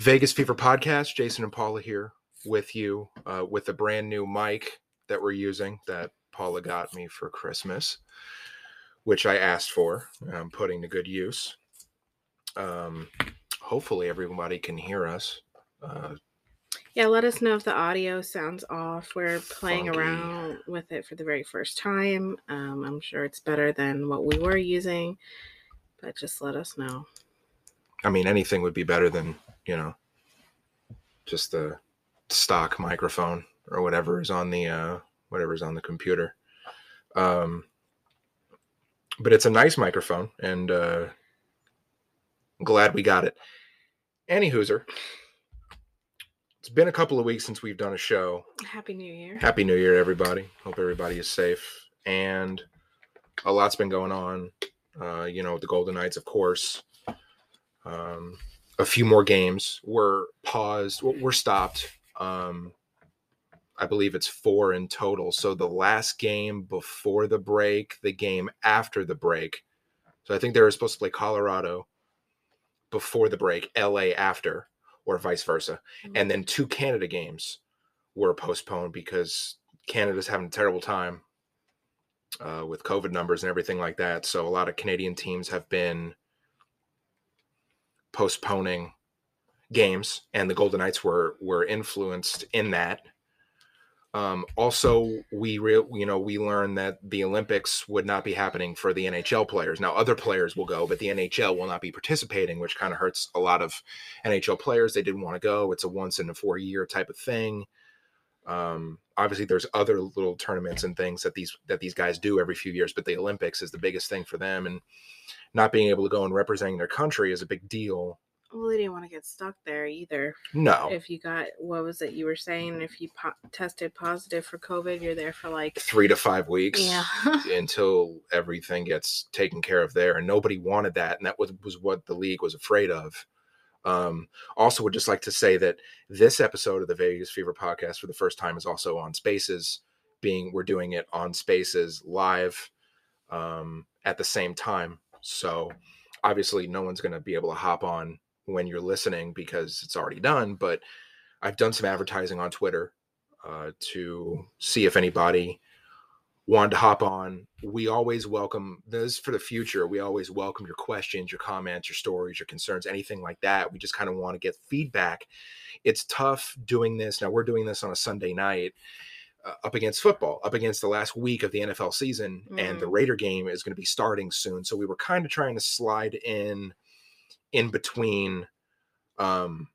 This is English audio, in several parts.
Vegas Fever podcast. Jason and Paula here with you uh, with a brand new mic that we're using that Paula got me for Christmas, which I asked for. I'm putting to good use. Um, hopefully, everybody can hear us. Uh, Yeah, let us know if the audio sounds off. We're playing Funky. around with it for the very first time. Um, I'm sure it's better than what we were using, but just let us know. I mean, anything would be better than, you know, just the stock microphone or whatever is on the uh whatever's on the computer. Um but it's a nice microphone and uh glad we got it. Any hooser. It's been a couple of weeks since we've done a show. Happy New Year. Happy New Year, everybody. Hope everybody is safe. And a lot's been going on. Uh, you know, the Golden Knights, of course. Um, a few more games were paused, were stopped. Um, I believe it's four in total. So the last game before the break, the game after the break. So I think they were supposed to play Colorado before the break, LA after, or vice versa. And then two Canada games were postponed because Canada's having a terrible time uh, with COVID numbers and everything like that. So a lot of Canadian teams have been postponing games, and the Golden Knights were were influenced in that. Um, also, we real you know we learned that the Olympics would not be happening for the NHL players. Now, other players will go, but the NHL will not be participating, which kind of hurts a lot of NHL players. They didn't want to go. It's a once in a four year type of thing. Um, obviously, there's other little tournaments and things that these that these guys do every few years, but the Olympics is the biggest thing for them, and not being able to go and representing their country is a big deal. Well, they didn't want to get stuck there either. No, If you got, what was it you were saying? If you po- tested positive for COVID, you're there for like, three to five weeks. yeah. until everything gets taken care of there. And nobody wanted that. And that was, was what the league was afraid of. Um, also, would just like to say that this episode of the Vegas Fever podcast for the first time is also on Spaces, being we're doing it on Spaces live um, at the same time. So obviously, no one's going to be able to hop on when you're listening because it's already done. But I've done some advertising on Twitter uh, to see if anybody wanted to hop on. We always welcome this for the future. We always welcome your questions, your comments, your stories, your concerns, anything like that. We just kind of want to get feedback. It's tough doing this. Now we're doing this on a Sunday night. Uh, up against football, up against the last week of the NFL season, and the Mm. Raider game is going to be starting soon. So we were kind of trying to slide in, in between, um,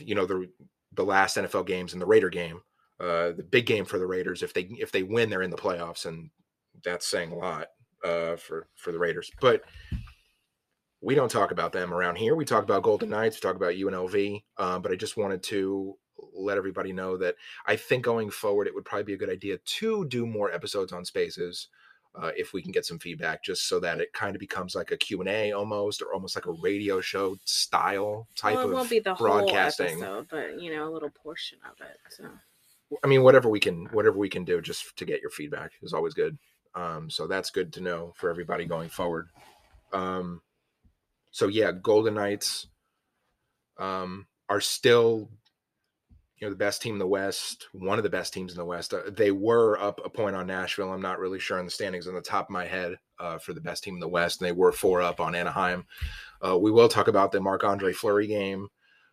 you know the the last NFL games and the Raider game uh, the big game for the Raiders. If they if they win, they're in the playoffs, and that's saying a lot uh, for for the Raiders. But we don't talk about them around here. We talk about Golden Knights. We talk about UNLV. Uh, but I just wanted to let everybody know that I think going forward, it would probably be a good idea to do more episodes on Spaces. Uh, if we can get some feedback, just so that it kind of becomes like a Q and A almost, or almost like a radio show style type well, it of won't be the whole broadcasting. episode, but you know, a little portion of it. So. I mean, whatever we can, whatever we can do, just to get your feedback is always good. Um, so that's good to know for everybody going forward. Um, so yeah, Golden Knights um, are still, you know, the best team in the West, one of the best teams in the West. Uh, they were up a point on Nashville. I'm not really sure on the standings on the top of my head uh, for the best team in the West, and they were four up on Anaheim. Uh, we will talk about the Marc Andre Fleury game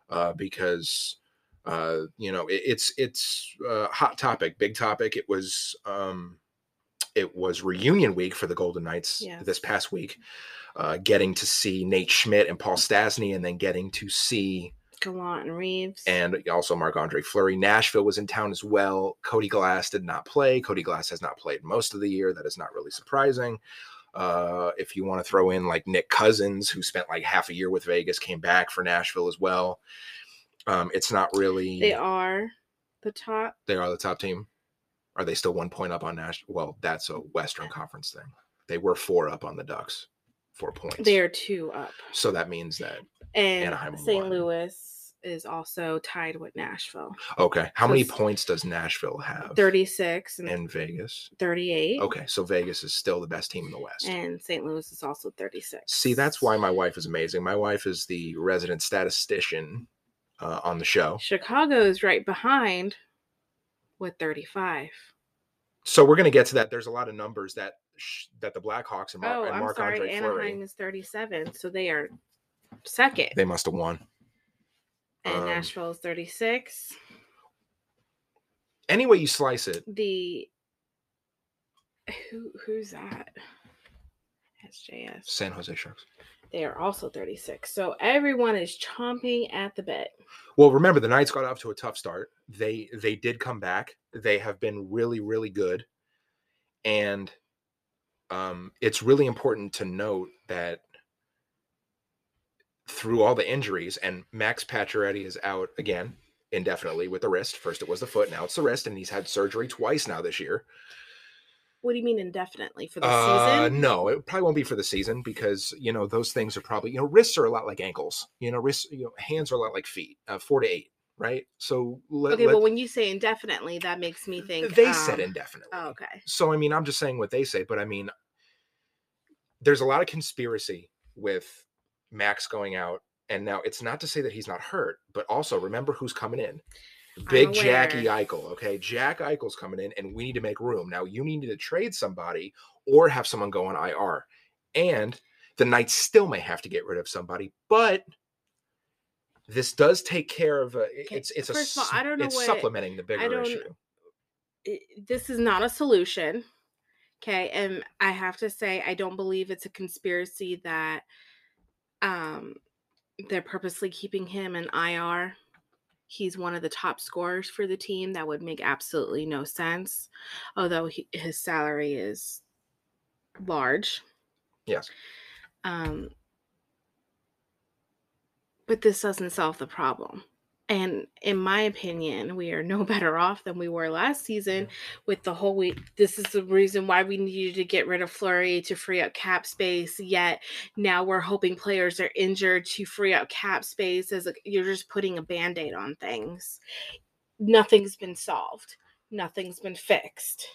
uh, because uh, you know it, it's it's a hot topic, big topic. It was um, it was reunion week for the Golden Knights this past week. Uh, getting to see Nate Schmidt and Paul Stastny, and then getting to see Gallant and Reaves. and also Marc Andre Fleury. Nashville was in town as well. Cody Glass did not play. Cody Glass has not played most of the year. That is not really surprising. Uh, if you want to throw in like Nick Cousins, who spent like half a year with Vegas, came back for Nashville as well. Um, it's not really they are the top. they are the top team. Are they still one point up on Nashville? Well, that's a Western Conference thing. They were four up on the Ducks, four points. They are two up. so that means that And Anaheim St. won. Louis is also tied with Nashville. Okay. How So many points does Nashville have? 36 and in Vegas. 38. Okay, so Vegas is still the best team in the West. And St. Louis is also 36. See, that's why my wife is amazing. My wife is the resident statistician uh, on the show. Chicago is right behind with 35. So we're going to get to that. There's a lot of numbers that sh- that the Blackhawks and, Mar- Oh, and I'm sorry. Andre Anaheim Fleury is 37. So they are second. they must have won. and um, Nashville is 36. Any way you slice it, The who who's that? SJS. San Jose Sharks. They are also 36. So everyone is chomping at the bit. Well, remember the Knights got off to a tough start. They they did come back. They have been really really good, and um, it's really important to note that through all the injuries, and Max Pacioretty is out again indefinitely with the wrist. First it was the foot, now it's the wrist, and he's had surgery twice now this year. What do you mean indefinitely for the Uh, season? no, it probably won't be for the season because you know those things are probably you know wrists are a lot like ankles. You know wrists, you know hands are a lot like feet. Uh, four to eight, right? So let, Okay, let- well, when you say indefinitely, that makes me think they said um, indefinitely. Oh, okay. So I mean, I'm just saying what they say, but I mean, there's a lot of conspiracy with Max going out, and now it's not to say that he's not hurt, but also remember who's coming in. Big Jackie. Eichel, okay? Jack Eichel's coming in, and we need to make room. Now you need to trade somebody or have someone go on IR, and the Knights still may have to get rid of somebody, but this does take care of. A, it's it's a first of all, I don't know it's what- supplementing the bigger issue. it- this is not a solution. Okay, and I have to say I don't believe it's a conspiracy that um they're purposely keeping him in IR. He's one of the top scorers for the team. That would make absolutely no sense. Although he, his salary is large. Yes. Um but this doesn't solve the problem. And in my opinion, we are no better off than we were last season with the whole week. This is the reason why we needed to get rid of Fleury to free up cap space. Yet now we're hoping players are injured to free up cap space. As a, you're just putting a band aid on things. Nothing's been solved. Nothing's been fixed.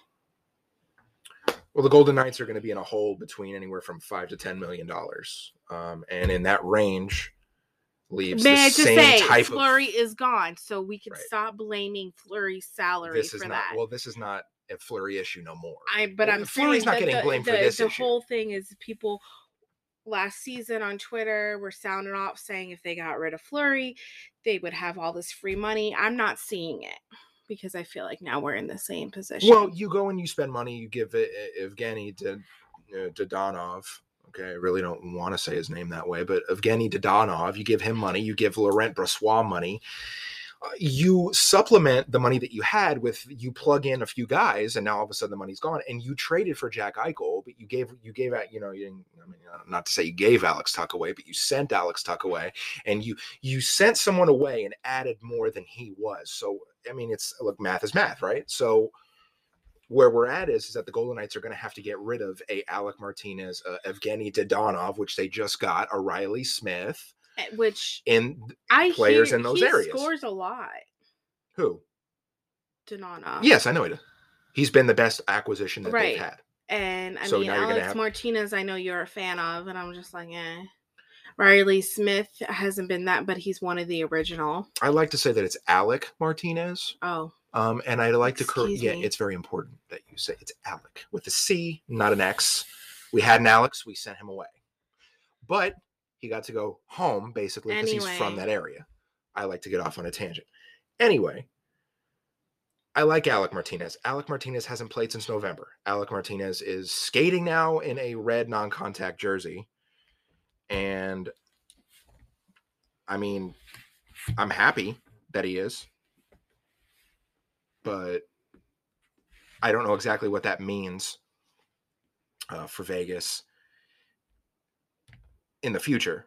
Well, the Golden Knights are going to be in a hole between anywhere from five to ten million dollars, um, and in that range leaves May the I just same say, Fleury of. is gone, so we can Right. stop blaming Fleury's salary This for is not that. well. This is not a Fleury issue no more. I but Well, I'm saying not getting the, blamed for the- this The issue. whole thing is people last season on Twitter were sounding off saying if they got rid of Fleury, they would have all this free money. I'm not seeing it because I feel like now we're in the same position. Well, you go and you spend money. You give it Evgeny to uh, Dadonov. Okay, I really don't want to say his name that way, but Evgeny Dadonov. You give him money. You give Laurent Brossoit money. Uh, you supplement the money that you had with you plug in a few guys, and now all of a sudden the money's gone. And you traded for Jack Eichel, but you gave you gave out. You know, you I mean, uh, not to say you gave Alex Tuch away, but you sent Alex Tuch away, and you you sent someone away and added more than he was. So I mean, it's look, math is math, right? So where we're at is, is that the Golden Knights are going to have to get rid of a Alec Martinez, uh, Evgeny Dadonov, which they just got, a Reilly Smith, Eh, which in I players hear in those he areas. scores a lot. who? Donana. Yes, I know he does. He's been the best acquisition that Right. they've had. And I So mean, Alex have- Martinez, I know you're a fan of, and I'm just like, eh. Reilly Smith hasn't been that, but he's one of the original. I like to say that it's Alec Martinez. Oh, Um, and I'd like to correct. Yeah, it's very important that you say it's Alec with a C, not an X. We had an Alex, we sent him away, but he got to go home basically because he's from that area. I like to get off on a tangent. Anyway, I like Alec Martinez. Alec Martinez hasn't played since November. Alec Martinez is skating now in a red non-contact jersey, and I mean, I'm happy that he is but I don't know exactly what that means uh, for Vegas in the future.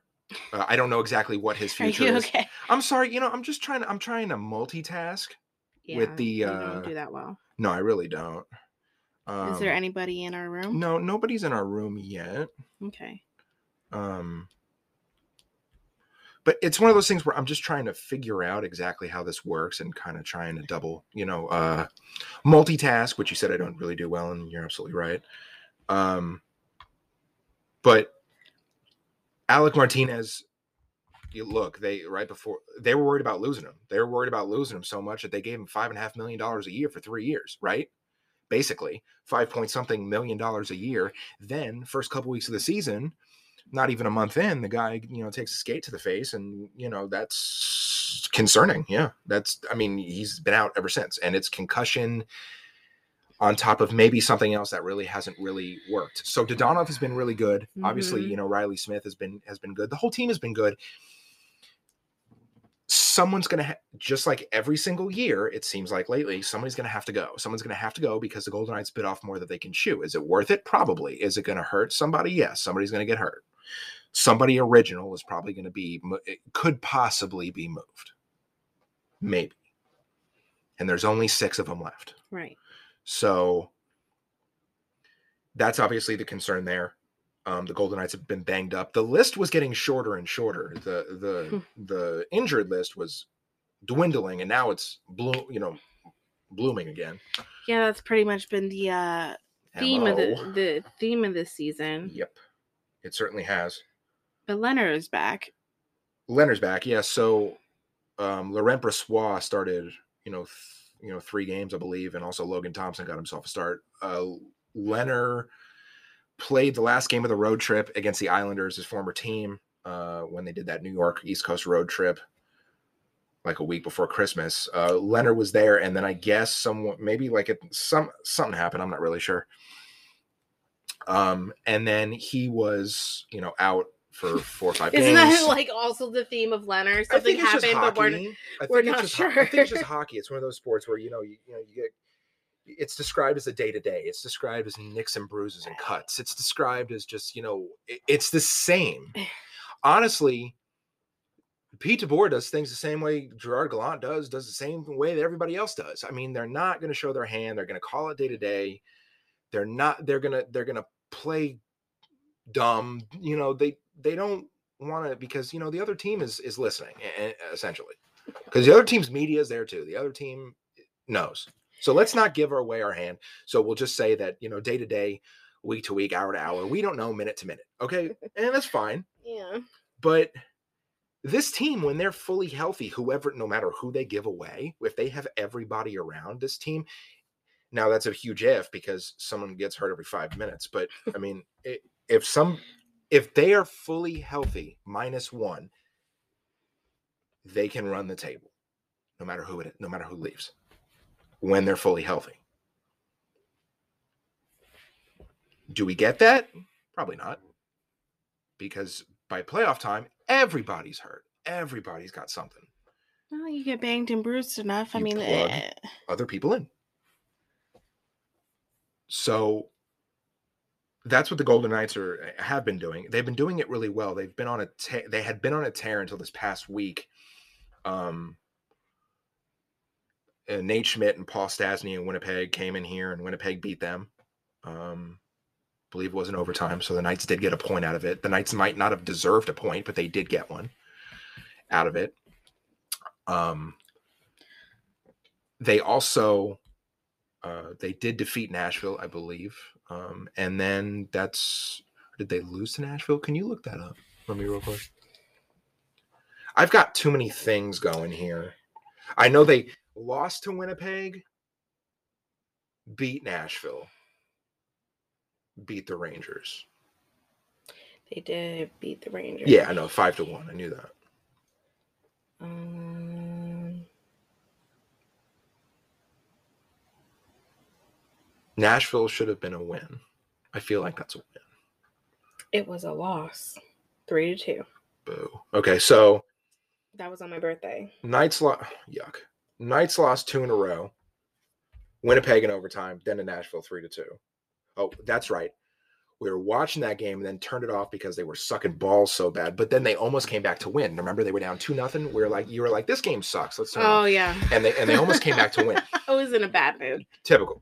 Uh, I don't know exactly what his future you is. okay? I'm sorry, you know, I'm just trying to I'm trying to multitask. with the, you uh, don't do that well. No, I really don't. Um, Is there anybody in our room? No, nobody's in our room yet. Okay. Um, but it's one of those things where I'm just trying to figure out exactly how this works and kind of trying to double, you know, uh, multitask, which you said I don't really do well, and you're absolutely right. Um, but Alec Martinez, you look, they right before they were worried about losing him. They were worried about losing him so much that they gave him five and a half million dollars a year for three years, right? Basically, five point something million dollars a year. Then, first couple weeks of the season, not even a month in, the guy, you know, takes a skate to the face, and you know that's concerning. Yeah, that's. I mean, he's been out ever since, and it's concussion on top of maybe something else that really hasn't really worked. So Dadonov has been really good. Mm-hmm. Obviously, you know, Reilly Smith has been has been good. The whole team has been good. Someone's going to ha- just like every single year it seems like lately somebody's going to have to go. Someone's going to have to go because the Golden Knights bit off more than they can chew. Is it worth it? Probably. Is it going to hurt somebody? Yes, somebody's going to get hurt somebody original is probably going to be it could possibly be moved. Maybe. And there's only six of them left. Right. So that's obviously the concern there. Um, the golden knights have been banged up. The list was getting shorter and shorter. The the hmm. the injured list was dwindling and now it's bloom you know blooming again. Yeah that's pretty much been the uh theme of the the theme of this season. Yep it certainly has but Lehner is back. Lehner's back, yes. Yeah, so um, Laurent Brossoit started, you know, th- you know, three games, I believe, and also Logan Thompson got himself a start. Uh, Lehner played the last game of the road trip against the Islanders, his former team, uh, when they did that New York East Coast road trip, like a week before Christmas. Uh, Lehner was there, and then I guess someone, maybe like it, some something happened. I'm not really sure. Um, and then he was, you know, out for four or five Isn't games. that like also the theme of Lehner? Something happened, but we're, we're not sure. I think it's just hockey. It's one of those sports where you know you, you know you get it's described as a day to day. It's described as nicks and bruises and cuts. It's described as just you know it, it's the same. Honestly, Pete DeBoer does things the same way Gerard Gallant does, does the same way that everybody else does. I mean, they're not going to show their hand. They're going to call it day to day. They're not. They're gonna. They're gonna play dumb. You know, they they don't want to because you know the other team is is listening essentially because the other team's media is there too. The other team eh, knows. So let's not give away our hand. So we'll just say that you know day to day, week to week, hour to hour, we don't know minute to minute. Okay, and that's fine. Yeah. But this team, when they're fully healthy, whoever, no matter who they give away, if they have everybody around this team, now that's a huge if because someone gets hurt every five minutes. But I mean, it, if some if they are fully healthy, minus one, they can run the table, no matter who it, no matter who leaves, when they're fully healthy. Do we get that? Probably not, because by playoff time, everybody's hurt. Everybody's got something. Well, you get banged and bruised enough. You I mean, eh. other people in. So that's what the Golden Knights are have been doing. They've been doing it really well. They've been on a te- they had been on a tear until this past week. Um, Nate Schmidt and Paul Stastny in Winnipeg came in here, and Winnipeg beat them. Um, believe it was an overtime, so the Knights did get a point out of it. The Knights might not have deserved a point, but they did get one out of it. Um, they also uh, they did defeat Nashville, I believe. Um, and then that's did they lose to Nashville? Can you look that up for me real quick? I've got too many things going here. I know they lost to Winnipeg, beat Nashville, beat the Rangers. They did beat the Rangers. Yeah, I know, five to one. I knew that. Um, Nashville should have been a win. I feel like that's a win. It was a loss. Three to two. Boo. Okay, so that was on my birthday. Knights lost. Yuck. Knights lost two in a row. Winnipeg in overtime, then to Nashville three to two. Oh, that's right. We were watching that game and then turned it off because they were sucking balls so bad. But then they almost came back to win. Remember, they were down two nothing. We are like, you were like, this game sucks. Let's turn. Oh yeah. And they and they almost came back to win. I was in a bad mood. Typical.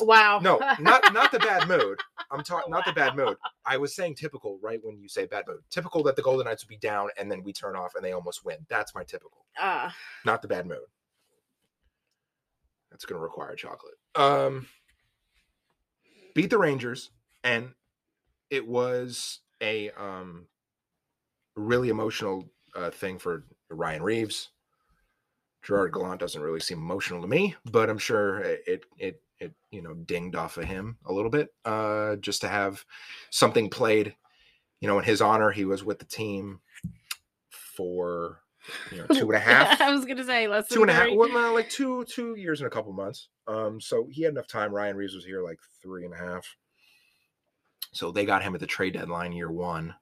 Wow. No, not not the bad mood. I'm talking not the bad mood. I was saying typical, right? When you say bad mood, typical that the Golden Knights would be down and then we turn off and they almost win. That's my typical, Uh, not the bad mood. That's going to require chocolate. Um, beat the Rangers, and it was a um really emotional uh, thing for Ryan Reaves. Gerard Gallant doesn't really seem emotional to me, but I'm sure it it it, you know dinged off of him a little bit. Uh, just to have something played, you know, in his honor. He was with the team for you know two and a half. I was gonna say less than two and a half well, no, like two two years and a couple months. Um so he had enough time. Ryan reaves was here like three and a half. So they got him at the trade deadline year one.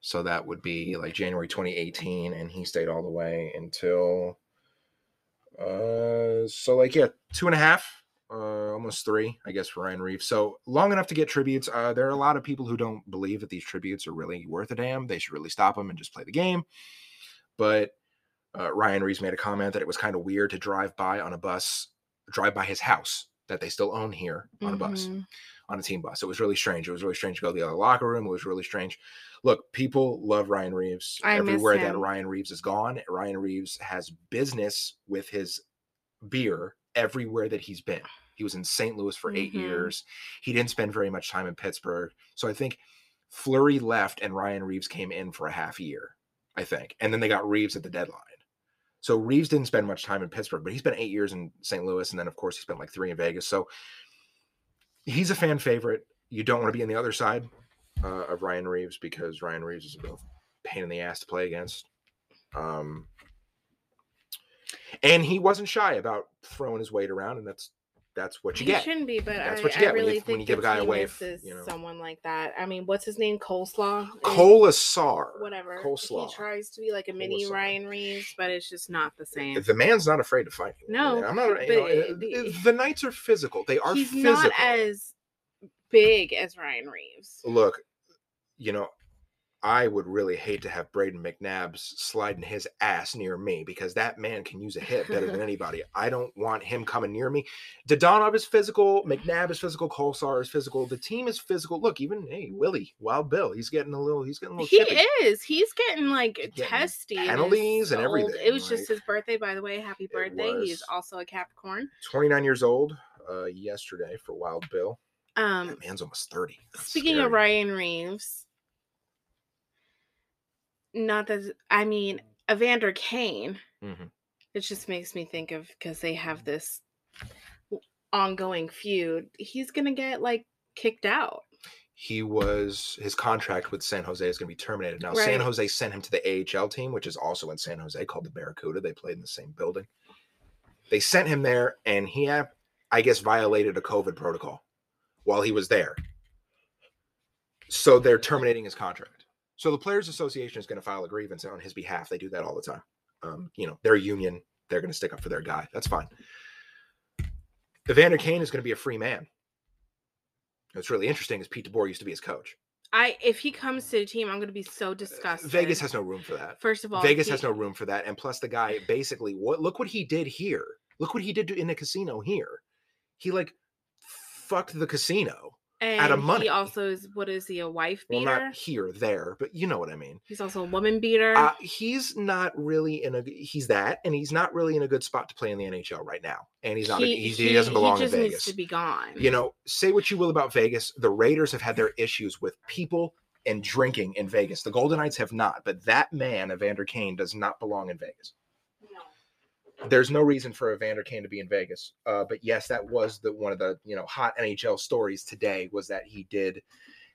So that would be like january 2018 and he stayed all the way until uh so like yeah two and a half uh almost three i guess for ryan reaves so long enough to get tributes uh there are a lot of people who don't believe that these tributes are really worth a damn they should really stop them and just play the game but uh, Ryan Reaves made a comment that it was kind of weird to drive by on a bus, drive by his house that they still own here on a bus, Mhm. on a team bus. It was really strange. It was really strange to go to the other locker room. It was really strange. Look, people love Ryan Reaves. I Everywhere that. Ryan Reaves is gone, Ryan Reaves has business with his beer everywhere that he's been. He was in St. Louis for 8 Mhm. years. He didn't spend very much time in Pittsburgh. So I think Fleury left and Ryan Reaves came in for a half year, I think. And then they got Reaves at the deadline. So Reaves didn't spend much time in Pittsburgh, but he spent eight years in St. Louis, and then of course he spent like three in Vegas. So he's a fan favorite. You don't want to be on the other side uh, of Ryan Reaves because Ryan Reaves is a real pain in the ass to play against. Um, and he wasn't shy about throwing his weight around, and that's that's what you he get. shouldn't be, but That's I, what you I get when you- really when you give a guy away if, you know. someone like that. I mean, what's his name? Coleslaw. Kolesar, Whatever. Coleslaw. He tries to be like a mini Coleslaw. Ryan Reaves, but it's just not the same. The man's not afraid to fight. No, I'm not. You but know, the- the Knights are physical. They are He's physical. not as big as Ryan Reaves. Look, you know, I would really hate to have Brayden McNabb sliding his ass near me because that man can use a hit better than anybody. I don't want him coming near me. Dadonov is physical. McNabb is physical. Kolesar is physical. The team is physical. Look, even hey Willie, Wild Bill, he's getting a little. He's getting a little He chippy. is. He's getting like getting testy. penalties and old- everything, It was just his birthday, by the way. Happy birthday. He's also a Capricorn. 29 years old uh, yesterday for Wild Bill. Um, That man's almost 30. That's Speaking of. Ryan Reaves, not that I mean Evander Kane. Mhm. It just makes me think of because they have this ongoing feud. He's gonna get like kicked out. he was his contract with San Jose is going to be terminated. Now, San Jose sent him to the AHL team, which is also in San Jose, called the Barracuda. They played in the same building. They sent him there, and he, had, I guess, violated a COVID protocol while he was there. So they're terminating his contract. So the Players Association is going to file a grievance on his behalf. They do that all the time. Um, you know, their union, they're going to stick up for their guy. That's fine. Evander Kane is going to be a free man. What's really interesting is Pete DeBoer used to be his coach. I if he comes to the team, I'm gonna be so disgusted. Vegas has no room for that. first of all Vegas he- has no room for that. And plus, the guy basically, what look what he did here. Look what he did in the casino here. He like fucked the casino. And out of money. He also is what is he a wife Well, beater? not here, there, but you know what I mean. He's also a woman beater. Uh, he's not really in a. He's that, and he's not really in a good spot to play in the NHL right now. And he's not. a- he's, he, doesn't belong he in Vegas. to be gone. you know, say what you will about Vegas. The Raiders have had their issues with people and drinking in Vegas. The Golden Knights have not, but that man, Evander Kane, does not belong in Vegas. There's no reason for Evander Kane to be in Vegas. Uh, but yes, that was the one of the you know hot NHL stories today was that he did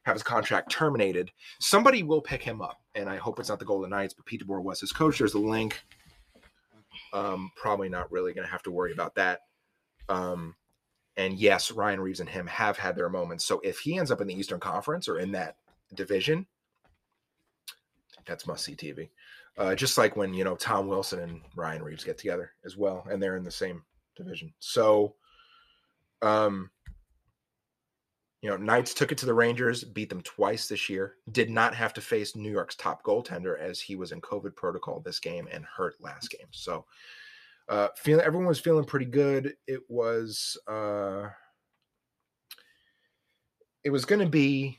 have his contract terminated. Somebody will pick him up, and I hope it's not the Golden Knights, but Pete DeBoer was his coach. There's a link. Um, probably not really going to have to worry about that. Um, and yes, Ryan Reaves and him have had their moments. So if he ends up in the Eastern Conference or in that division, that's must see TV. Uh, just like when you know Tom Wilson and Ryan Reaves get together as well, and they're in the same division. So, um, you know, Knights took it to the Rangers, beat them twice this year. Did not have to face New York's top goaltender as he was in COVID protocol this game and hurt last game. So, uh, feeling everyone was feeling pretty good. It was uh, it was going to be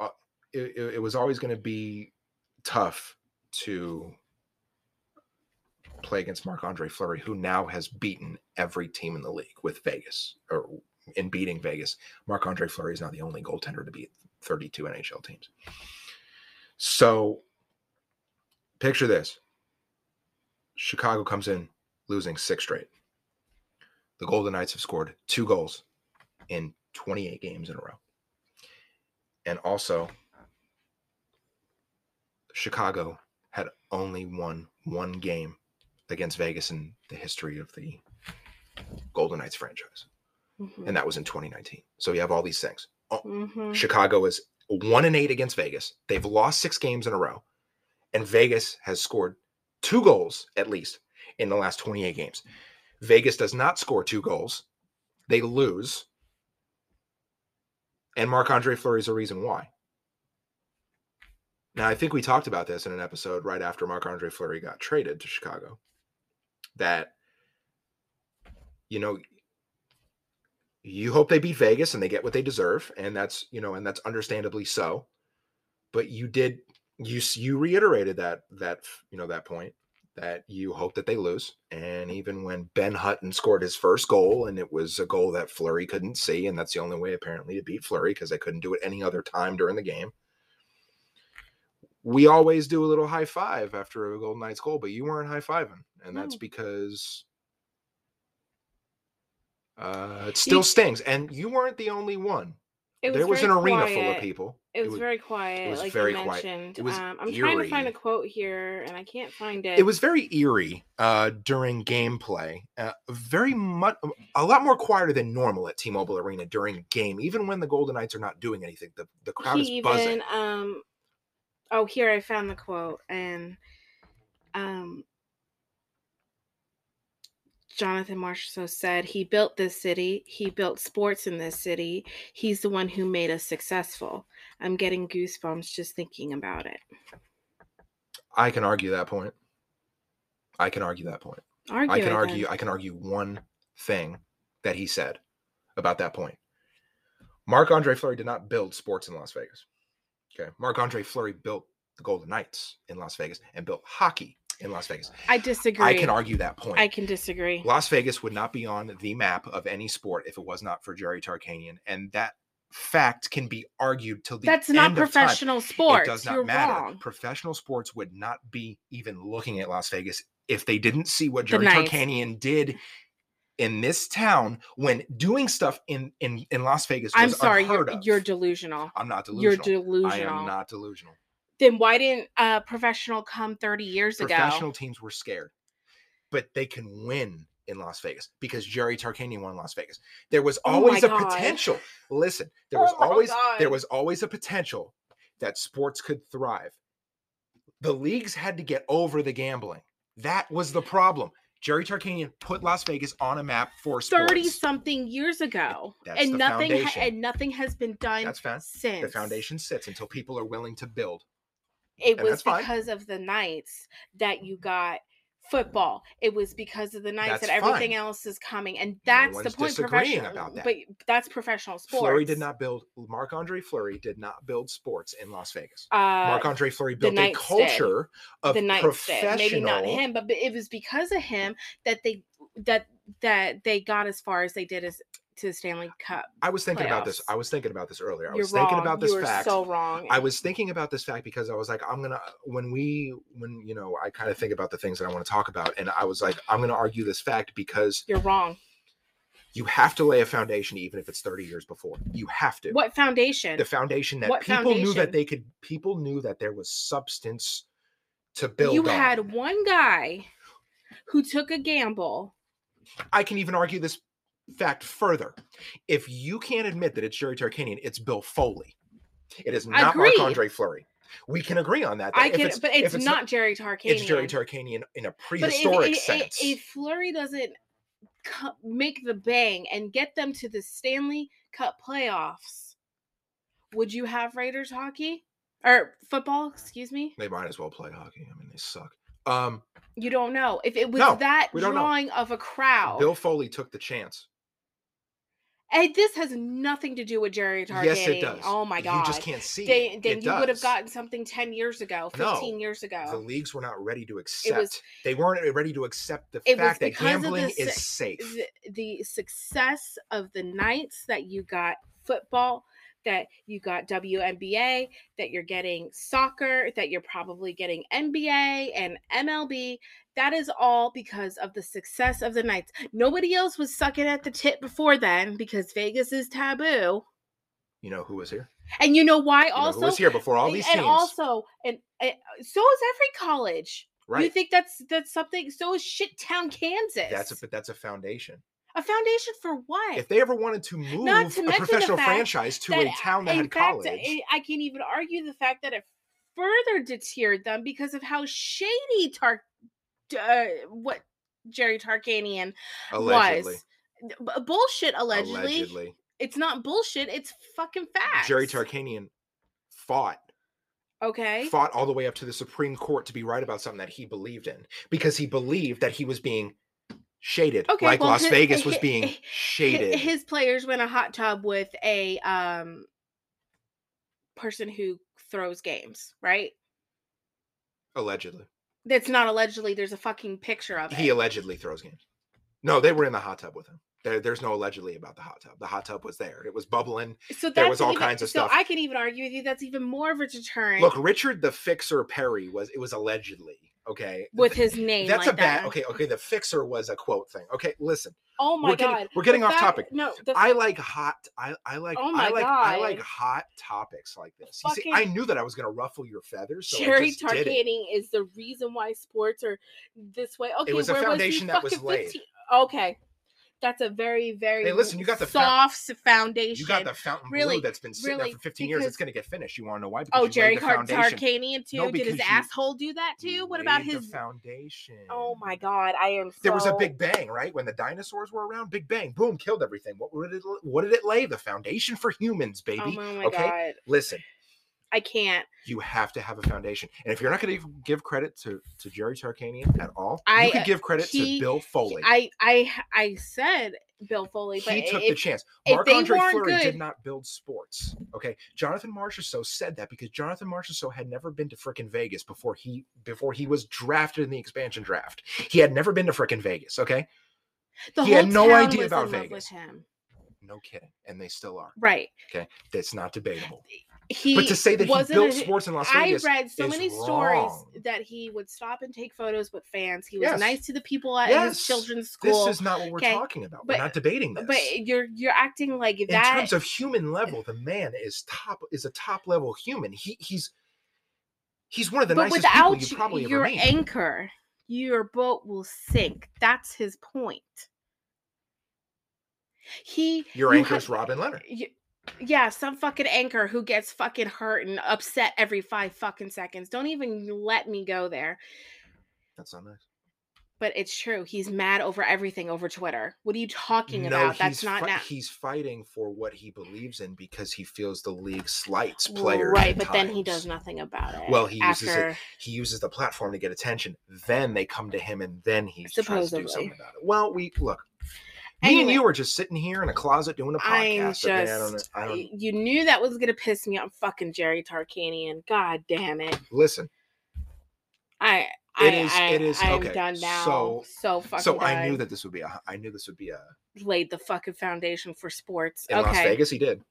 uh, it, it it was always going to be tough to play against Marc Andre Fleury, who now has beaten every team in the league with Vegas or in beating Vegas. Marc Andre Fleury is now the only goaltender to beat 32 NHL teams. So picture this Chicago comes in losing six straight. The Golden Knights have scored two goals in 28 games in a row. And also, Chicago had only won one game against Vegas in the history of the Golden Knights franchise. Mhm. And that was in 2019. So you have all these things. Oh, Mhm. Chicago is one and eight against Vegas. They've lost six games in a row. And Vegas has scored two goals at least in the last 28 games. Vegas does not score two goals. They lose. And Marc Andre Fleury is the reason why. Now, I think we talked about this in an episode right after Marc Andre Fleury got traded to Chicago. That, you know, you hope they beat Vegas and they get what they deserve, and that's you know, and that's understandably so. But you did you you reiterated that that you know that point that you hope that they lose, and even when Ben Hutton scored his first goal, and it was a goal that Fleury couldn't see, and that's the only way apparently to beat Fleury because they couldn't do it any other time during the game. We always do a little high five after a Golden Knights goal, but you weren't high fiving, and that's No. because uh, it still You- stings. And you weren't the only one. It there was an arena full of people. It was, very quiet, It was like very quiet. It was um, I'm trying to find a quote here, and I can't find it. It was very eerie uh, during gameplay. Uh, very much, a lot more quieter than normal at T-Mobile Arena during a game. Even when the Golden Knights are not doing anything, the, the crowd he is buzzing. even um oh here i found the quote and um jonathan marchessault said he built this city he built sports in this city he's the one who made us successful i'm getting goosebumps just thinking about it I can argue that point. I can argue that point. argue I can argue. then. I can argue one thing that he said about that point. Marc Andre Fleury did not build sports in Las Vegas. Okay, Marc Andre Fleury built the Golden Knights in Las Vegas and built hockey in Las Vegas. i disagree I can argue that point. i can disagree Las Vegas would not be on the map of any sport if it was not for Jerry Tarkanian, and that fact can be argued till the end. that's not end of time. professional sports It does not you're matter. wrong Professional sports would not be even looking at Las Vegas if they didn't see what Jerry. Tarkanian did in this town when doing stuff in in, in Las Vegas. i'm sorry you're, you're delusional I'm not delusional. you're delusional. I am not delusional. then why didn't uh professional come 30 years ago Professional teams were scared, but they can win in Las Vegas because Jerry Tarkanian won Las Vegas. There was Oh always a God. potential. Listen, there was Oh always there was always a potential that sports could thrive. The leagues had to get over the gambling. That was the problem. Jerry Tarkanian put Las Vegas on a map for sports. 30 something years ago That's and nothing ha- and nothing has been done That's fine. since The foundation sits until people are willing to build. it and was that's fine. because of the knights that you got football it was because of the nights That's that everything fine. else is coming and that's the point disagreeing professional about that. but that's professional sports Fleury did not build. Marc Andre Fleury did not build sports in Las Vegas. uh Marc Andre Fleury built a Knights did. culture of the Knights professional. did. Maybe not him, but but it was because of him that they that that they got as far as they did as to the Stanley Cup. I was thinking about this. I was thinking about this earlier. I You're was thinking wrong. about this you fact. so wrong. I was thinking about this fact because I was like, I'm gonna when we when you know I kind of think about the things that I want to talk about, and I was like, I'm gonna argue this fact because You're wrong. you have to lay a foundation, even if it's 30 years before. You have to. What foundation? The foundation that What people knew that they could. People knew that there was substance to build. you on. had one guy who took a gamble. I can even argue this fact further. If you can't admit that it's Jerry Tarkanian, it's Bill Foley. It is not. Marc Andre Fleury. We can agree on that. I if can, but if it's, not Jerry Tarkanian. It's Jerry Tarkanian in a if, prehistoric if, sense. if Fleury doesn't make the bang and get them to the Stanley Cup playoffs, would you have Raiders hockey or football? Excuse me. they might as well play hockey. I mean, they suck. Um, You don't know if it was No, that don't know. drawing of a crowd. Bill Foley took the chance. And this has nothing to do with Jerry Tarkanian. Yes, it does. Oh my god. You just can't see They, it. then It you would have gotten something 10 years ago, No. 15 years ago. the leagues were not ready to accept. was- they weren't ready to accept the fact that of the gambling is safe. the, the success of the nights that you got football, that you got WNBA, that you're getting soccer, that you're probably getting NBA and MLB. That is all because of the success of the Knights. Nobody else was sucking at the tip before then because Vegas is taboo. You know who was here? And you know why You also? who was here before all these and teams? also, and, and uh, so is every college. Right. You think that's that's something? So is shit town Kansas. That's a but that's a foundation. A foundation for what? If they ever wanted to move Not to a professional franchise to a town that had fact, uh, college, I I can even argue the fact that it further deterred them because of how shady Tar, uh, what Jerry Tarkanian allegedly, was. B- bullshit. Allegedly. allegedly, it's not bullshit. It's fucking fact. Jerry Tarkanian fought Okay. fought all the way up to the Supreme Court to be right about something that he believed in because he believed that he was being shaded, Okay, like well, Las hi- Vegas was being hi- shaded. His players went a hot tub with a um person who throws games, right? allegedly, That's not allegedly. There's a fucking picture of it. he allegedly throws games. No, they were in the hot tub with him. There, there's no allegedly about the hot tub. The hot tub was there. It was bubbling. so there was all even- kinds of so stuff. I can even argue with you that's even more of a deterrent Look, Richard the Fixer Perry was it was allegedly okay. with his name. That's like a bad. that. Okay, okay. The Fixer was a quote thing. Okay, listen. Oh my we're getting- god. we're getting off topic. No, the I like hot. I I like. Oh I my like. I like hot topics like this. You see, I knew that I was gonna ruffle your feathers. So I Jerry just did it. Tarkanian is the reason why sports are this way. Okay, It was a foundation that was laid. 15 Okay, that's a very, very Hey, listen, you got the soft foundation. You got the fountain Really, blue that's been sitting really, there for 15 years. It's gonna get finished. You want to know why? Oh, because Oh, Jerry the Tarkanian too. No, Did his asshole do that too? What about his? foundation? Oh my god, I am. There was a big bang, right? When the dinosaurs were around, big bang, boom, killed everything. What did it? What did it lay? The foundation for humans, Oh baby. my oh okay? god, Listen, I can't. you have to have a foundation, and if you're not going to give credit to to Jerry Tarkanian at all, I- you could uh, give credit he- to Bill Foley. I I I said Bill Foley, but he took the chance. Marc Andre Fleury good- did not build sports. Okay, Jonathan Marchessault said that because Jonathan Marchessault had never been to frickin' Vegas before he before he was drafted in the expansion draft. He had never been to frickin' Vegas. Okay, the he had no idea about Vegas. him. no kidding, and they still are. Right. Okay, that's not debatable. He But to say that he built a- sports in Las Vegas. I read so is many stories that he would stop and take photos with fans. He was Yes. nice to the people at Yes. his children's school. this is not what we're Okay, talking about. but- we're not debating this. but you're you're acting like in that. terms of human level, the man is top is a top level human. He he's he's one of the but nicest people without you probably your ever meet. anchor, your boat will sink. That's his point. He Your you anchor's ha- Robin Lehner. y- yeah, some fucking anchor who gets fucking hurt and upset every five fucking seconds. Don't even let me go there. That's not nice. But it's true. He's mad over everything over Twitter. What are you talking no, about? That's not fi- he's fighting for what he believes in because he feels the league slights players. right, but then he does nothing about it. Well, he uses it He uses the platform to get attention. Then they come to him, and then he tries to do something about it. Well, we look. Me and you were just sitting here in a closet doing a I'm podcast. okay? I don't. just. I don't. you knew that was gonna piss me off, fucking Jerry Tarkanian. God damn it! Listen. I. It I, is- I, it is- I'm okay, done now. so- So, fucking. So I knew that this would be a. I knew this would be a. laid the fucking foundation for sports. In okay. Las Vegas, he did.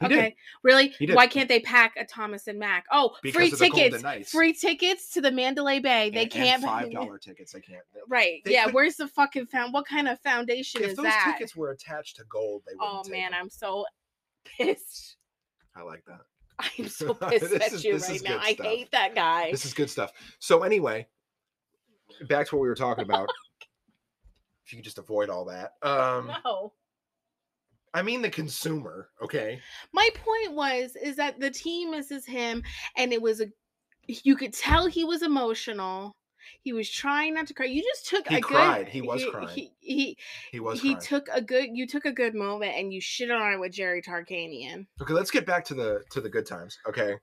He okay. did Really? Why can't they pack a Thomas and Mack? Oh, because free of the Golden tickets. Free tickets to the Mandalay Bay. They and- can't. and five dollar tickets. They can't. they- Right. They yeah. couldn't- Where's the fucking found? What kind of foundation If is those tickets were attached to gold, they oh man, them. I'm so pissed. I like that. I'm so pissed at is- you right now. I stuff. hate that guy. This is good stuff. So anyway, back to what we were talking about. if you could just avoid all that. Um, no. I mean the consumer. Okay. My point was is that the team misses him, and it was a. You could tell he was emotional. He was trying not to cry. You just took He a cried. good. He was he, crying. He he, He was. he crying. took a good. You took a good moment, and you shit on it with Jerry Tarkanian. Okay, let's get back to the to the good times. Okay.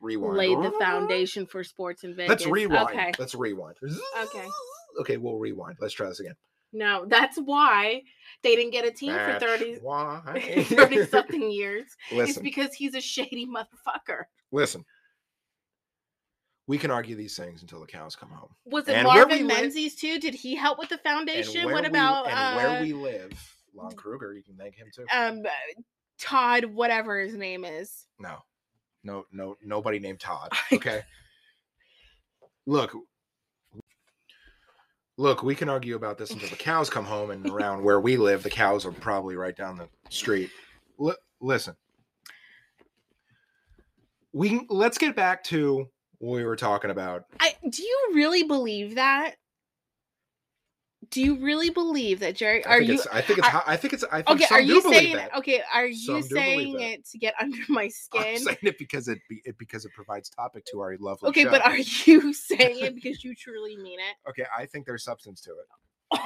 Rewind. Laid the foundation for sports in Vegas. Let's rewind. Okay. Let's rewind. Okay. Okay, we'll rewind. Let's try this again. No, that's why they didn't get a team That's for 30, why. 30 something years. It's because he's a shady motherfucker. listen. We can argue these things until the cows come home. Was it And where Marvin Menzies too? Did he help with the foundation? where What we- about and uh, where we live? Lon Kruger, you can thank him too. um Todd, whatever his name is? No, no, no, nobody named Todd. Okay. look, look, we can argue about this until the cows come home, and around where we live, the cows are probably right down the street. Li- listen, we let's get back to what we were talking about. I do you really believe that? Do you really believe that Jerry? Are think you I think it's. are- I think it's. I think okay? Are you saying that. okay? Are you saying it to get under my skin? I'm saying it because it, it because it provides topic to our lovely. Okay, show. but are you saying it because you truly mean it? Okay, I think there's substance to it.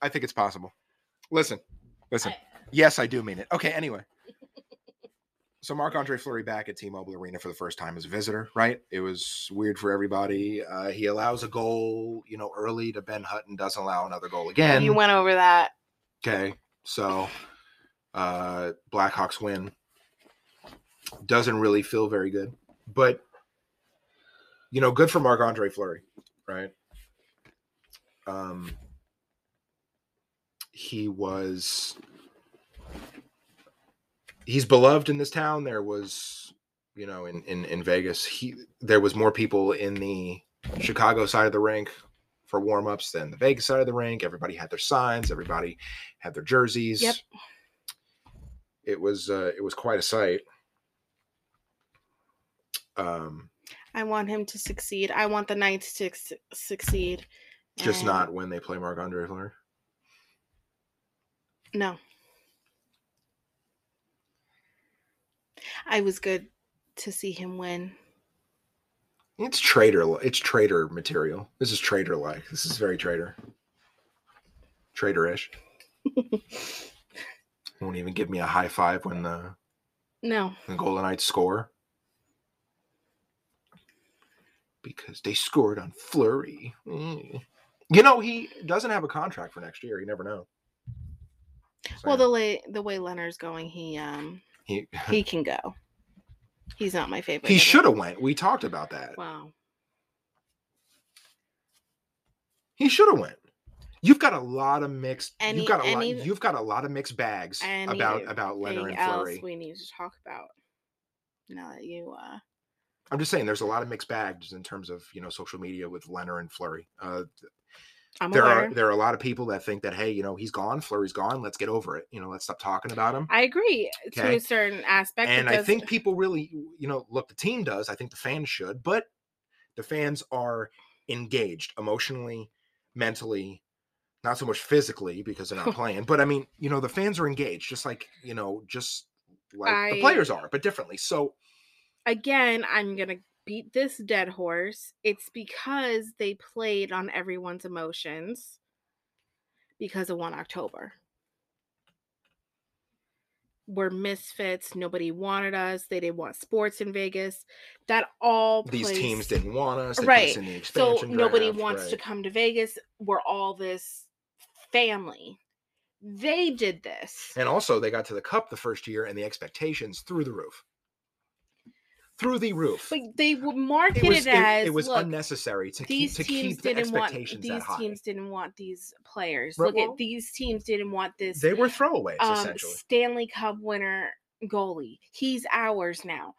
I think it's possible. Listen, listen. I- Yes, I do mean it. Okay, anyway. So Marc Andre Fleury back at T-Mobile Arena for the first time as a visitor, right? It was weird for everybody. Uh, he allows a goal, you know, early to Ben Hutton, doesn't allow another goal again. you went over that. Okay, so uh, Blackhawks win. Doesn't really feel very good, but you know, good for Marc Andre Fleury, right? Um, he was he's beloved in this town. There was, you know, in in in Vegas, he there was more people in the Chicago side of the rink for warm-ups than the Vegas side of the rink. Everybody had their signs, everybody had their jerseys. Yep. It was uh, it was quite a sight. Um, I want him to succeed. I want the Knights to su- succeed. just and- not when they play Marc Andre Fleury. No. I was good to see him win. It's traitor. It's traitor material. This is traitor like. This is very traitor. Traitorish. Won't even give me a high five when the, No. the Golden Knights score. Because they scored on Fleury. Mm. You know, he doesn't have a contract for next year. You never know. Well, the way the way Lehner's going, he um he he can go. He's not my favorite. he should have went. We talked about that. Wow. He should have went. You've got a lot of mixed. Any- you've got a any- lot. You've got a lot of mixed bags about about Lehner and Fleury. we need to talk about? Now that you uh I'm just saying, there's a lot of mixed bags in terms of you know social media with Lehner and Fleury. Uh, I'm there aware. are there are a lot of people that think that hey, you know, he's gone, Fleury's gone. Let's get over it. You know, let's stop talking about him. I agree uh, to a certain aspect. and I think people really, you know, look, the team does. I think the fans should, but the fans are engaged emotionally, mentally, not so much physically because they're not playing. But I mean, you know, the fans are engaged, just like you know, just like the players are, but differently. So again, I'm gonna beat this dead horse. It's because they played on everyone's emotions because of 1 October. We're misfits. Nobody wanted us. They didn't want sports in Vegas. That all these plays- teams didn't want us. They Right. us in the So expansion nobody draft, wants to come to Vegas. We're all this family. They did this. And also, they got to the cup the first year, and the expectations through the roof. Through the roof. But they were it marketed was, it, as it was look, unnecessary to keep these to teams keep the didn't want these teams didn't want these players. Right, Look well, at these teams didn't want this They were throwaways, um, essentially. Stanley Cup winner goalie. He's ours now.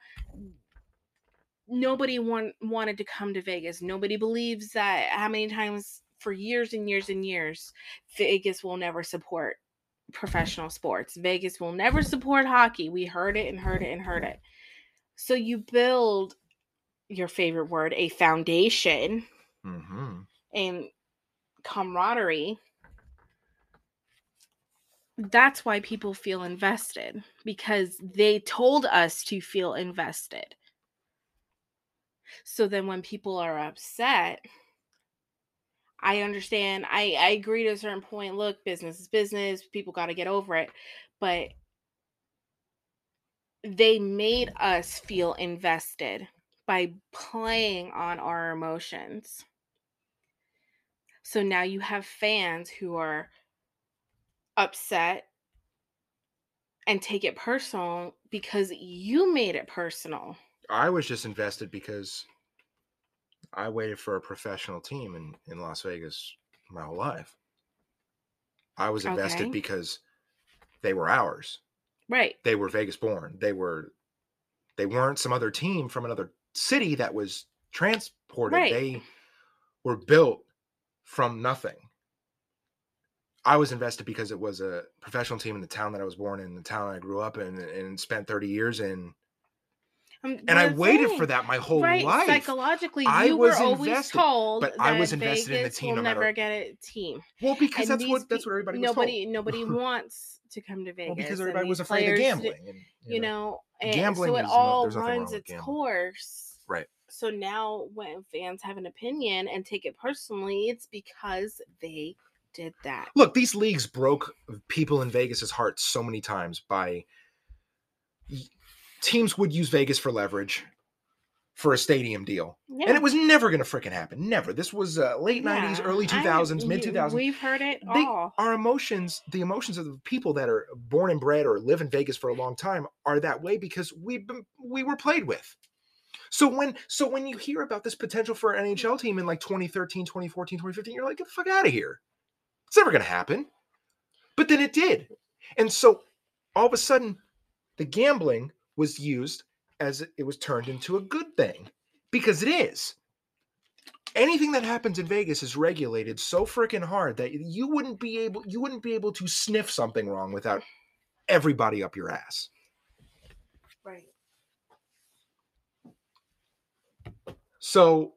Nobody want, wanted to come to Vegas. Nobody believes that how many times for years and years and years Vegas will never support professional sports. Vegas will never support hockey. We heard it and heard it and heard it. So you build your favorite word, a foundation hmm and camaraderie. That's why people feel invested because they told us to feel invested. So then when people are upset i understand i i agree to a certain point look business is business people got to get over it but they made us feel invested by playing on our emotions So now you have fans who are upset and take it personal because you made it personal. I was just invested because I waited for a professional team in, in Las Vegas my whole life. I was invested Okay. because they were ours. Right. They were Vegas born. They were they weren't some other team from another city that was transported. Right. They were built from nothing. I was invested because it was a professional team in the town that I was born in, the town I grew up in, and spent 30 years in. Um, And I waited saying, for that my whole right, life. Psychologically, I you was were always invested, told but I that was invested in the Vegas team will no matter- never get a team. Well, because And that's what that's what everybody was nobody told. nobody wants to come to Vegas. Well, because everybody was afraid of gambling. And, You know, and Gambling so it is no- all wrong runs its gambling. course. Right. So now when fans have an opinion and take it personally, it's because they did that. look, these leagues broke people in Vegas's hearts so many times by teams would use Vegas for leverage for a stadium deal. Yeah. And it was never going to freaking happen. Never. This was uh, late 90s, Yeah, early I- 2000s, mid 2000s. We've heard it They- all. Our emotions, the emotions of the people that are born and bred or live in Vegas for a long time are that way because we've we were played with. So when so when you hear about this potential for an NHL team in like 2013, 2014, 2015, you're like, get the fuck out of here. It's never gonna happen. But then it did. And so all of a sudden, the gambling was used as it was turned into a good thing. Because it is. Anything that happens in Vegas is regulated so freaking hard that you wouldn't be able you wouldn't be able to sniff something wrong without everybody up your ass. Right. So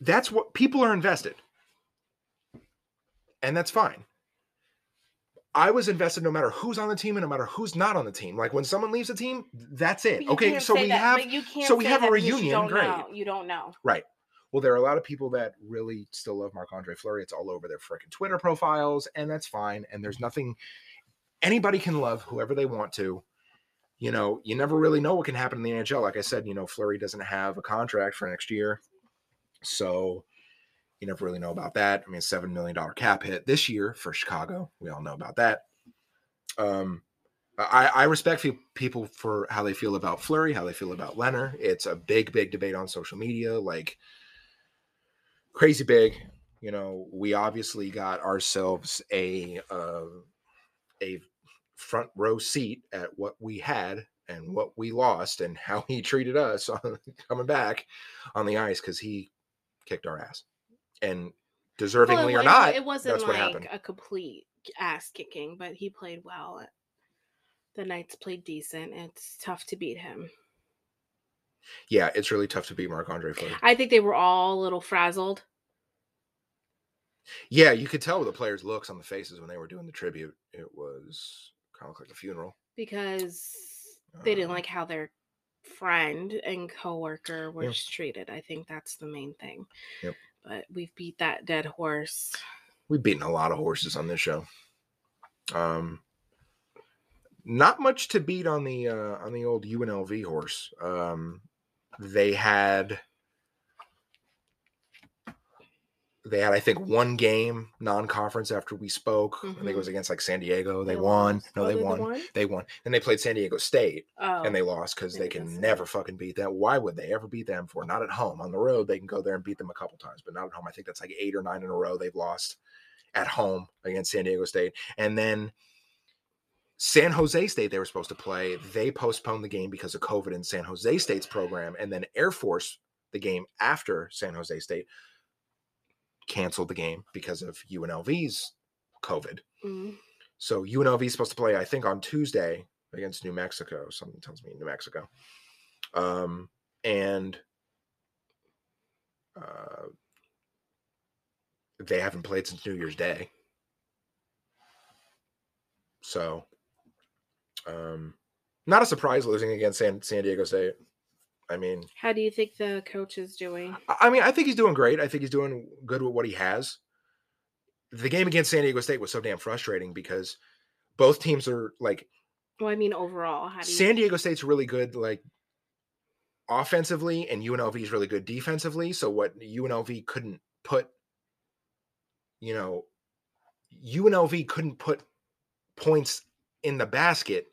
that's what people are invested. And that's fine. I was invested no matter who's on the team and no matter who's not on the team. Like when someone leaves the team, that's it. Okay, so we that- have but you can't so we have a reunion, great. know. You don't know. Right. Well, there are a lot of people that really still love Marc Andre Fleury. It's all over their freaking Twitter profiles, and that's fine. And there's nothing anybody can love whoever they want to. You know, you never really know what can happen in the NHL. Like I said, you know, Fleury doesn't have a contract for next year. So you never really know about that. I mean, seven million dollar cap hit this year for Chicago. We all know about that. Um I, I respect people for how they feel about Fleury, how they feel about Lehner. It's a big, big debate on social media, like crazy big. You know, we obviously got ourselves a uh, a front row seat at what we had and what we lost and how he treated us on, coming back on the ice because he kicked our ass and deservingly Well, or not. it wasn't that's what like happened. a complete ass kicking, but he played well. The Knights played decent. It's tough to beat him. Yeah, it's really tough to beat Marc Andre Fleury. I think they were all a little frazzled. Yeah, you could tell with the players' looks on the faces when they were doing the tribute. It was kind of like a funeral. because they didn't Um, like how their friend and coworker were Yeah. treated. I think that's the main thing. Yep. But we've beat that dead horse. We've beaten a lot of horses on this show. Um, not much to beat on the uh, on the old UNLV horse. Um, they had they had I think one game non-conference after we spoke. I think it was mm-hmm. against like San Diego. They, won. lost. No, Oh, they won. They won. Then they played San Diego State Oh, and they oh, lost because they they can never fucking beat them. Why would they ever beat them for? Not at home. On the road, they can go there and beat them a couple times, but not at home. I think that's like eight or nine in a row they've lost at home against San Diego State. And then San Jose State, they were supposed to play. They postponed the game because of COVID in San Jose State's program. And then Air Force, the game after San Jose State, canceled the game because of UNLV's COVID. mm, So UNLV is supposed to play, I think, on Tuesday against New Mexico. Something tells me New Mexico. Um, and uh, they haven't played since New Year's Day. So, um, not a surprise losing against San, San Diego State. I mean, How do you think the coach is doing? I mean, I think he's doing great. I think he's doing good with what he has. The game against San Diego State was so damn frustrating because both teams are like Well, I mean overall, how do you? San Diego State's really good, like offensively, and UNLV is really good defensively. So what UNLV couldn't put, you know, UNLV couldn't put points in the basket.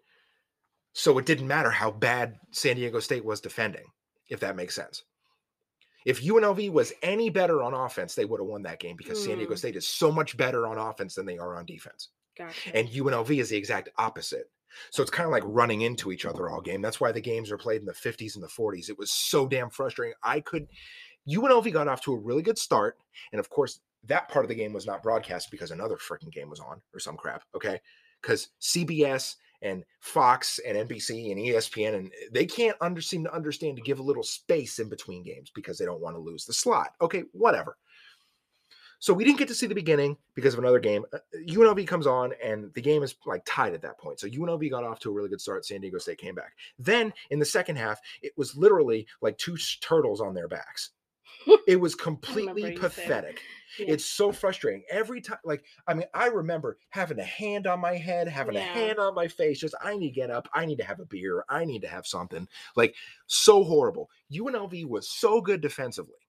So it didn't matter how bad San Diego State was defending, if that makes sense. If UNLV was any better on offense, they would have won that game because San Diego Mm. State is so much better on offense than they are on defense. Gotcha. And UNLV is the exact opposite. So it's kind of like running into each other all game. That's why the games are played in the 50s and the 40s. It was so damn frustrating. I could UNLV got off to a really good start. And of course, that part of the game was not broadcast because another freaking game was on or some crap. Okay. Because CBS and Fox and NBC and ESPN and they can't under, seem to understand to give a little space in between games because they don't want to lose the slot. Okay, whatever. So we didn't get to see the beginning because of another game. Uh, UNLV comes on and the game is like tied at that point. So UNLV got off to a really good start. San Diego State came back. Then in the second half, it was literally like two turtles on their backs. It was completely pathetic. Yeah. It's so frustrating every time. Like, I mean, I remember having a hand on my head, having a hand on my face. Just, I need to get up. I need to have a beer. I need to have something. Like, so horrible. UNLV was so good defensively.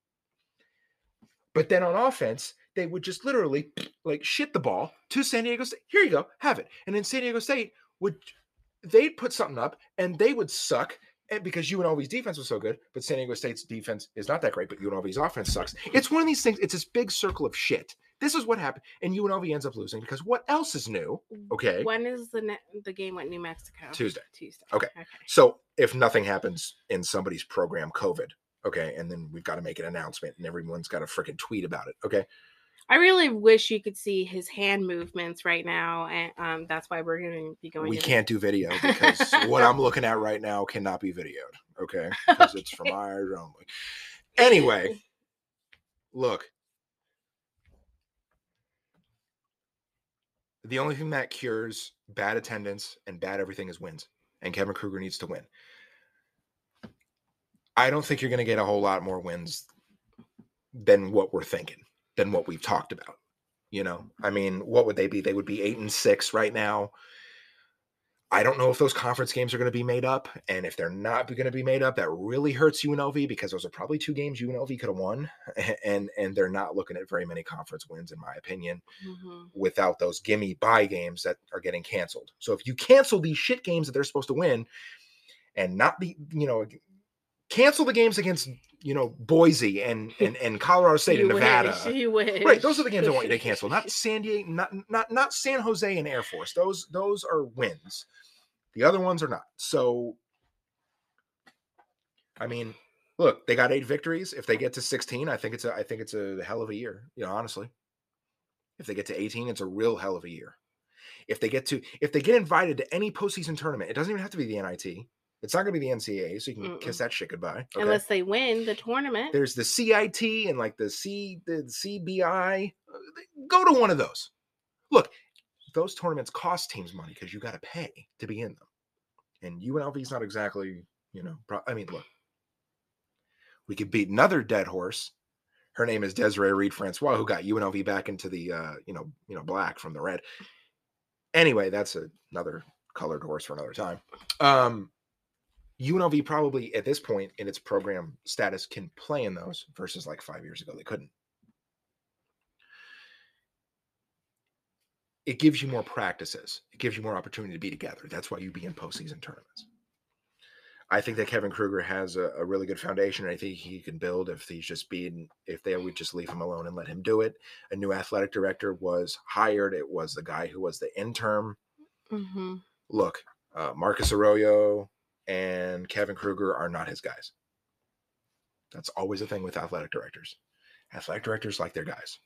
But then on offense, they would just literally like shit the ball to San Diego State. Here you go, have it. And then San Diego State would, they'd put something up and they would suck. And because UNLV's defense was so good, but San Diego State's defense is not that great, but UNLV's offense sucks. It's one of these things, it's this big circle of shit. This is what happened. And UNLV ends up losing because what else is new? Mm, okay. When is the ne- the game with New Mexico? Tuesday. Tuesday. Okay. Okay. So if nothing happens in somebody's program, COVID, okay, and then we've got to make an announcement and everyone's got to freaking tweet about it. Okay. I really wish you could see his hand movements right now, and um, that's why we're going to be going. we can't do video because what I'm looking at right now cannot be videoed. Okay. Because it's from eyes only. Anyway, look. The only thing that cures bad attendance and bad everything is wins. And Kevin Kruger needs to win. I don't think you're going to get a whole lot more wins than what we're thinking, than what we've talked about. You know, I mean, what would they be? They would be eight and six right now. I don't know if those conference games are going to be made up. And if they're not going to be made up, that really hurts UNLV because those are probably two games UNLV could have won. And and they're not looking at very many conference wins, in my opinion, Mhm. without those gimme buy games that are getting canceled. So if you cancel these shit games that they're supposed to win and not be, you know, cancel the games against, you know, Boise and and, and Colorado State and Nevada. Wish. Right, those are the games I want you to cancel. Not San Diego, not not not San Jose and Air Force. Those those are wins. The other ones are not. So, I mean, look, they got eight victories. If they get to sixteen, I think it's a I think it's a hell of a year. You know, honestly, if they get to eighteen, it's a real hell of a year. If they get to if they get invited to any postseason tournament, it doesn't even have to be the NIT. It's not going to be the NCAA, so you can kiss Mm-mm. that shit goodbye. Okay? Unless they win the tournament. There's the CIT and like the C the CBI. uh, Go to one of those. Look, those tournaments cost teams money because you got to pay to be in them. And UNLV is not exactly, you know. Pro- I mean, look, we could beat another dead horse. Her name is Desiree Reed Francois, who got UNLV back into the, uh, you know, you know, black from the red. Anyway, that's a, another colored horse for another time. Um, UNLV probably at this point in its program status can play in those versus like five years ago they couldn't. It gives you more practices. It gives you more opportunity to be together. That's why you be in postseason tournaments. I think that Kevin Kruger has a, a really good foundation. And I think he can build if he's just being if they would just leave him alone and let him do it. A new athletic director was hired. It was the guy who was the intern hmm look, uh, Marcus Arroyo and Kevin Kruger are not his guys. That's always a thing with athletic directors. Athletic directors like their guys.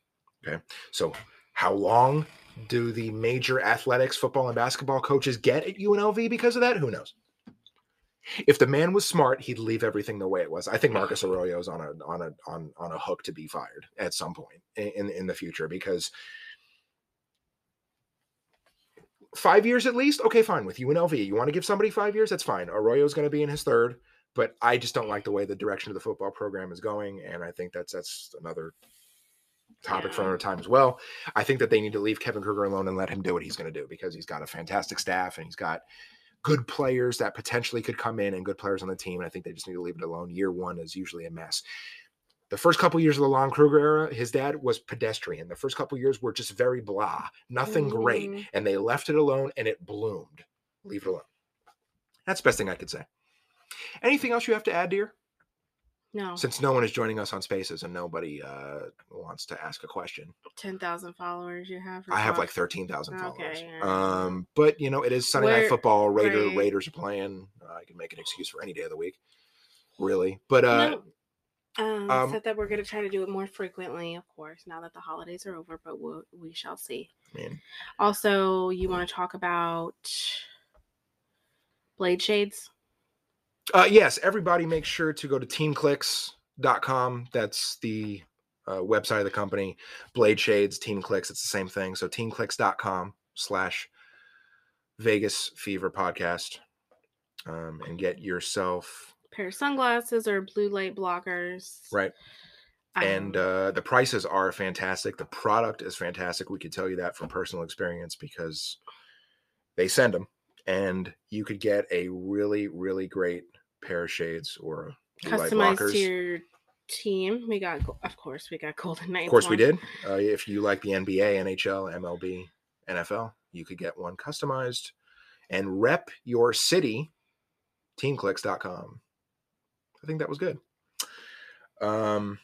Okay. So, how long do the major athletics, football, and basketball coaches get at UNLV because of that? Who knows? If the man was smart, he'd leave everything the way it was. I think Marcus Arroyo is on a on a on on a hook to be fired at some point in in, in the future because five years at least. Okay, fine with UNLV. You want to give somebody five years? That's fine. Arroyo's going to be in his third, but I just don't like the way the direction of the football program is going, and I think that's that's another topic for another time as well. I think that they need to leave Kevin Kruger alone and let him do what he's going to do because he's got a fantastic staff and he's got good players that potentially could come in and good players on the team. And I think they just need to leave it alone. Year one is usually a mess. The first couple years of the Lon Kruger era, his dad was pedestrian. The first couple years were just very blah, nothing great, Mm. and they left it alone and it bloomed. Leave it alone. That's the best thing I could say. Anything else you have to add, dear? No, Since no one is joining us on Spaces and nobody uh, wants to ask a question, ten thousand followers you have. I have like thirteen thousand followers. Okay, alright. Um, but you know, it is Sunday night football. Raider right. Raiders are playing. Uh, I can make an excuse for any day of the week, really. But uh, No. Um, um, said that we're going to try to do it more frequently, of course, now that the holidays are over, but we'll, we shall see. I mean, Also, you want to talk about blade shades? Uh, yes, everybody make sure to go to teamclicks.com. That's the uh, website of the company. Blade Shades, Team Clicks, it's the same thing. So teamclicks.com slash Vegas Fever Podcast um, and get yourself, pair of sunglasses or blue light blockers. right. And Um, uh, the prices are fantastic. The product is fantastic. We could tell you that from personal experience because they send them and you could get a really, really great pair of shades or customized to your team. We got, of course, we got Golden Knights. Of course, we did. Uh, if you like the NBA, NHL, MLB, NFL, you could get one customized and rep your city. Teamclicks.com. I think that was good. Um,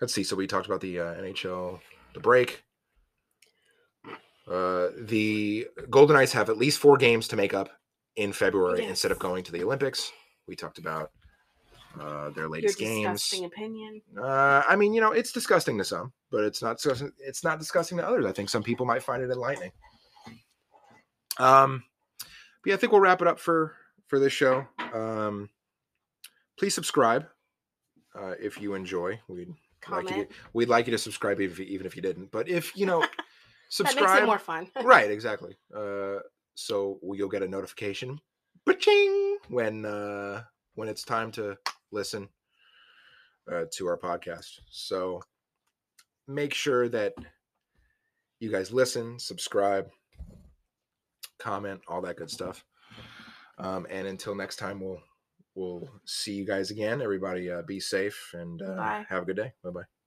let's see. So we talked about the uh, NHL, the break. Uh, the Golden Knights have at least four games to make up in February instead of going to the Olympics. We talked about uh, their Your latest games. disgusting opinion. Uh, I mean, you know, it's disgusting to some, but it's not disgusting. It's not disgusting to others. I think some people might find it enlightening. Um, but yeah, I think we'll wrap it up for for this show. Um, please subscribe uh, if you enjoy. We'd like you. Comment. To, we'd like you to subscribe if, even if you didn't. But if you know, subscribe. that makes it more fun. right, exactly. Uh, so you'll get a notification, ba-ching, when uh, when it's time to listen uh, to our podcast. So make sure that you guys listen, subscribe, comment, all that good stuff. Um, and until next time, we'll we'll see you guys again. Everybody, uh, be safe and uh, have a good day. Bye bye.